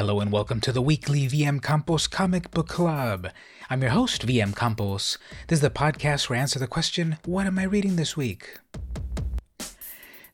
Hello and welcome to the weekly VM Campos Comic Book Club. I'm your host, VM Campos. This is the podcast where I answer the question, What am I reading this week?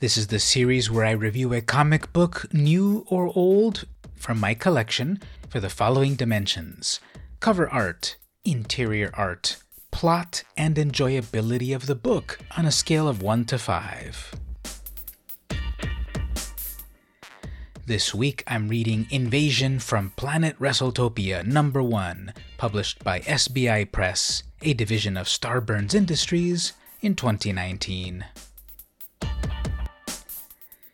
This is the series where I review a comic book, new or old, from my collection for the following dimensions cover art, interior art, plot, and enjoyability of the book on a scale of 1 to 5. This week I'm reading Invasion from Planet WrestleTopia number 1, published by SBI Press, a division of Starburns Industries, in 2019.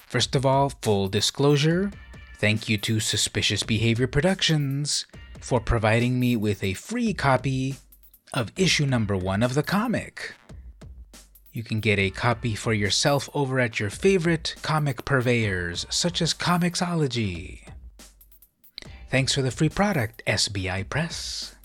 First of all, full disclosure thank you to Suspicious Behavior Productions for providing me with a free copy of issue number 1 of the comic. You can get a copy for yourself over at your favorite comic purveyors, such as Comixology. Thanks for the free product, SBI Press.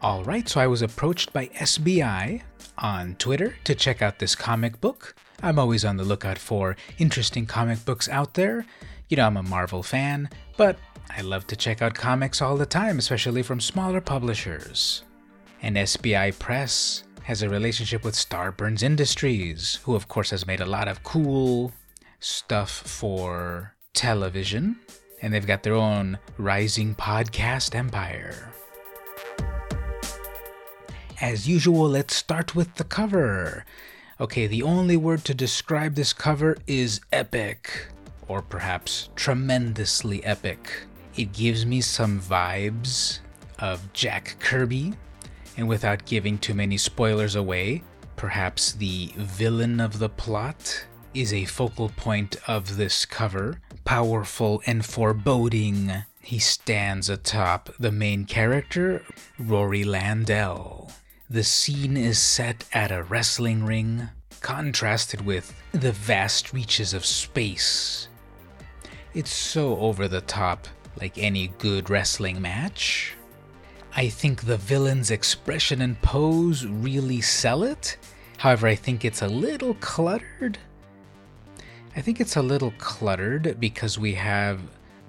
Alright, so I was approached by SBI on Twitter to check out this comic book. I'm always on the lookout for interesting comic books out there. You know, I'm a Marvel fan, but I love to check out comics all the time, especially from smaller publishers. And SBI Press has a relationship with Starburns Industries, who, of course, has made a lot of cool stuff for television. And they've got their own rising podcast empire. As usual, let's start with the cover. Okay, the only word to describe this cover is epic, or perhaps tremendously epic. It gives me some vibes of Jack Kirby, and without giving too many spoilers away, perhaps the villain of the plot is a focal point of this cover. Powerful and foreboding, he stands atop the main character, Rory Landell. The scene is set at a wrestling ring, contrasted with the vast reaches of space. It's so over the top, like any good wrestling match. I think the villain's expression and pose really sell it. However, I think it's a little cluttered. I think it's a little cluttered because we have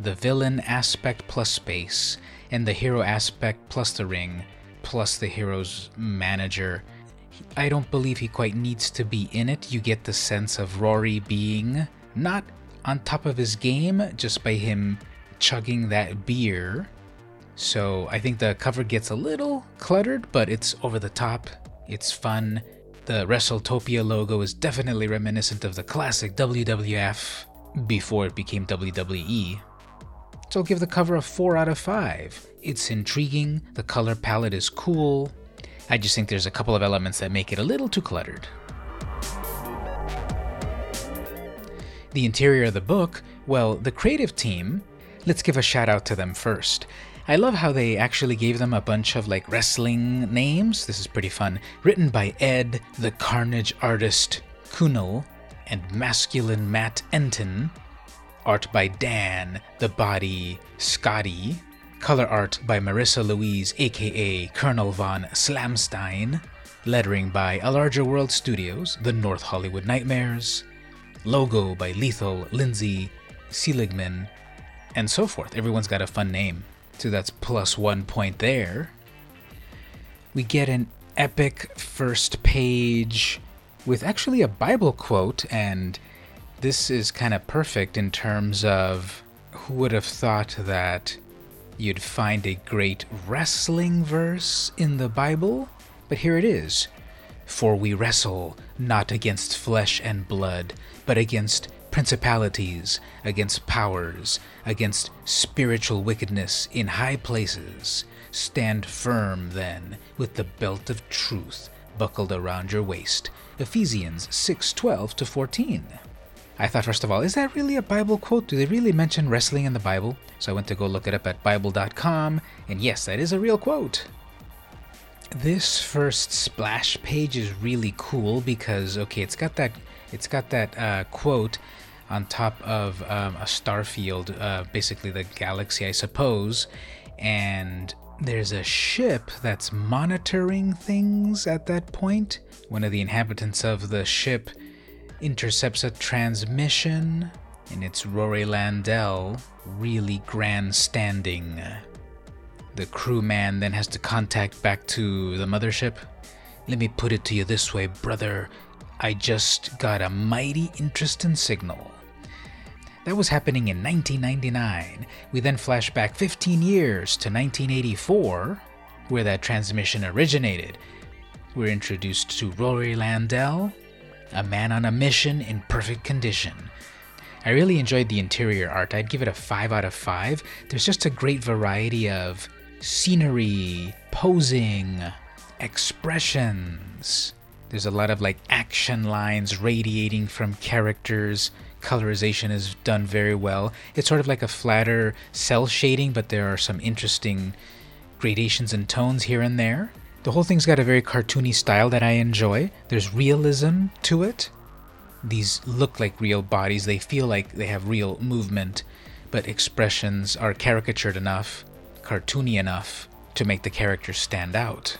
the villain aspect plus space, and the hero aspect plus the ring, plus the hero's manager. I don't believe he quite needs to be in it. You get the sense of Rory being not on top of his game just by him chugging that beer so I think the cover gets a little cluttered, but it's over the top. It's fun. The WrestleTopia logo is definitely reminiscent of the classic WWF before it became WWE. So I'll give the cover a 4 out of 5. It's intriguing, the color palette is cool. I just think there's a couple of elements that make it a little too cluttered. The interior of the book, well, the creative team, let's give a shout out to them first. I love how they actually gave them a bunch of like wrestling names. This is pretty fun. Written by Ed, the Carnage artist Kuehnel, and masculine Matt Entin. Art by Dan, the body Schkade. Color art by Marissa Louise, aka Colonel Von Slamstein. Lettering by A Larger World Studios, The North Hollywood Nightmares. Logo by Lethal, Lindsay, Seligman, and so forth. Everyone's got a fun name. So that's plus one point there. We get an epic first page with actually a Bible quote, and this is kind of perfect in terms of who would have thought that you'd find a great wrestling verse in the Bible? But here it is. For we wrestle not against flesh and blood, but against principalities, against powers, against spiritual wickedness in high places. Stand firm, then, with the belt of truth buckled around your waist. Ephesians 6 12 to 14. I thought, first of all, is that really a Bible quote? Do they really mention wrestling in the Bible? So I went to go look it up at Bible.com, and yes, that is a real quote. This first splash page is really cool because, okay, it's got that it's got that uh, quote on top of um, a star field, uh, basically the galaxy, I suppose, and there's a ship that's monitoring things at that point. One of the inhabitants of the ship intercepts a transmission and it's Rory Landell really grandstanding. The crewman then has to contact back to the mothership. Let me put it to you this way, brother. I just got a mighty interesting signal. That was happening in 1999. We then flash back 15 years to 1984, where that transmission originated. We're introduced to Rory Landell, a man on a mission in perfect condition. I really enjoyed the interior art. I'd give it a 5 out of 5. There's just a great variety of scenery, posing, expressions. There's a lot of like action lines radiating from characters. Colorization is done very well. It's sort of like a flatter cell shading, but there are some interesting gradations and tones here and there. The whole thing's got a very cartoony style that I enjoy. There's realism to it. These look like real bodies, they feel like they have real movement, but expressions are caricatured enough, cartoony enough, to make the characters stand out.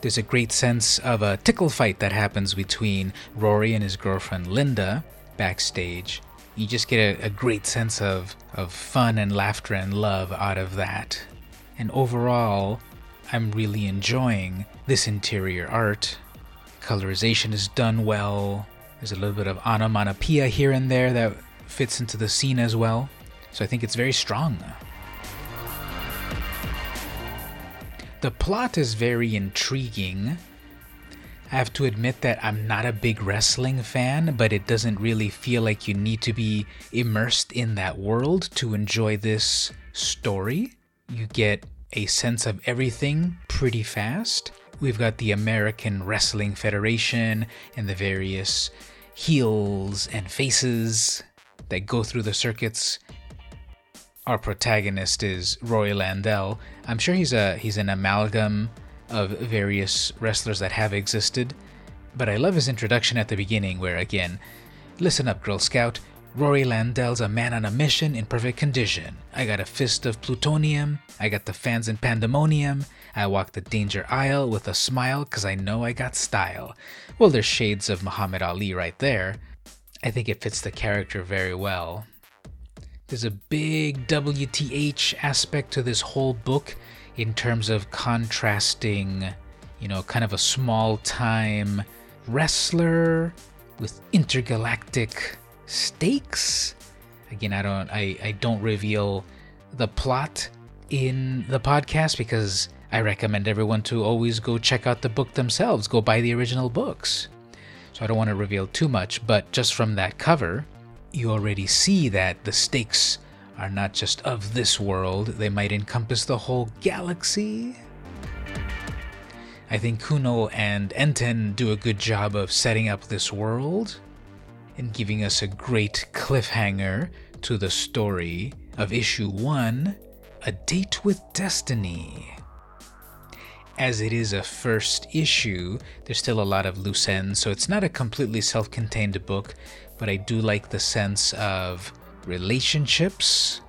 There's a great sense of a tickle fight that happens between Rory and his girlfriend Linda backstage. You just get a, a great sense of, of fun and laughter and love out of that. And overall, I'm really enjoying this interior art. Colorization is done well. There's a little bit of onomatopoeia here and there that fits into the scene as well. So I think it's very strong. The plot is very intriguing. I have to admit that I'm not a big wrestling fan, but it doesn't really feel like you need to be immersed in that world to enjoy this story. You get a sense of everything pretty fast. We've got the American Wrestling Federation and the various heels and faces that go through the circuits our protagonist is Roy Landell. I'm sure he's a he's an amalgam of various wrestlers that have existed, but I love his introduction at the beginning where again, listen up Girl Scout, Rory Landell's a man on a mission in perfect condition. I got a fist of plutonium, I got the fans in pandemonium, I walk the danger aisle with a smile cause I know I got style. Well, there's shades of Muhammad Ali right there. I think it fits the character very well. There's a big WTH aspect to this whole book in terms of contrasting, you know, kind of a small time wrestler with intergalactic stakes. Again, I don't I, I don't reveal the plot in the podcast because I recommend everyone to always go check out the book themselves, go buy the original books. So I don't want to reveal too much, but just from that cover, you already see that the stakes are not just of this world, they might encompass the whole galaxy. I think Kuehnel and Entin do a good job of setting up this world and giving us a great cliffhanger to the story of issue 1 A Date with Destiny. As it is a first issue, there's still a lot of loose ends, so it's not a completely self contained book, but I do like the sense of relationships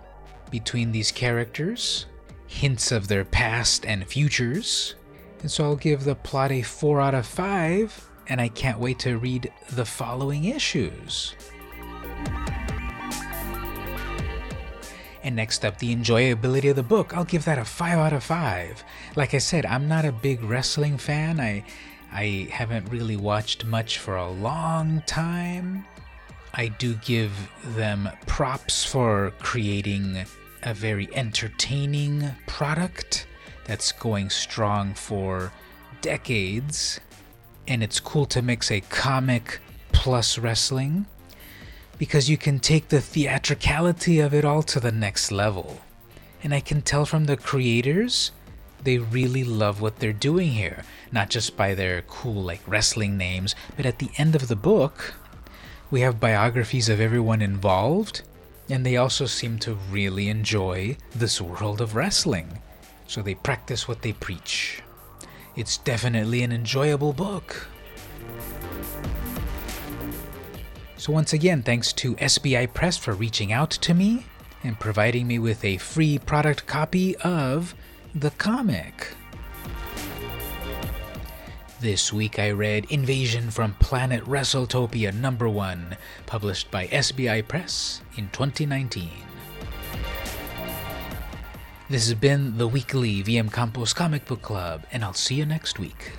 between these characters, hints of their past and futures. And so I'll give the plot a 4 out of 5, and I can't wait to read the following issues. And next up, the enjoyability of the book. I'll give that a 5 out of 5. Like I said, I'm not a big wrestling fan. I I haven't really watched much for a long time. I do give them props for creating a very entertaining product that's going strong for decades. And it's cool to mix a comic plus wrestling because you can take the theatricality of it all to the next level. And I can tell from the creators, they really love what they're doing here, not just by their cool, like, wrestling names, but at the end of the book, we have biographies of everyone involved, and they also seem to really enjoy this world of wrestling. So they practice what they preach. It's definitely an enjoyable book. So, once again, thanks to SBI Press for reaching out to me and providing me with a free product copy of the comic. This week I read Invasion from Planet WrestleTopia number 1, published by SBI Press in 2019. This has been the weekly VM Campos Comic Book Club, and I'll see you next week.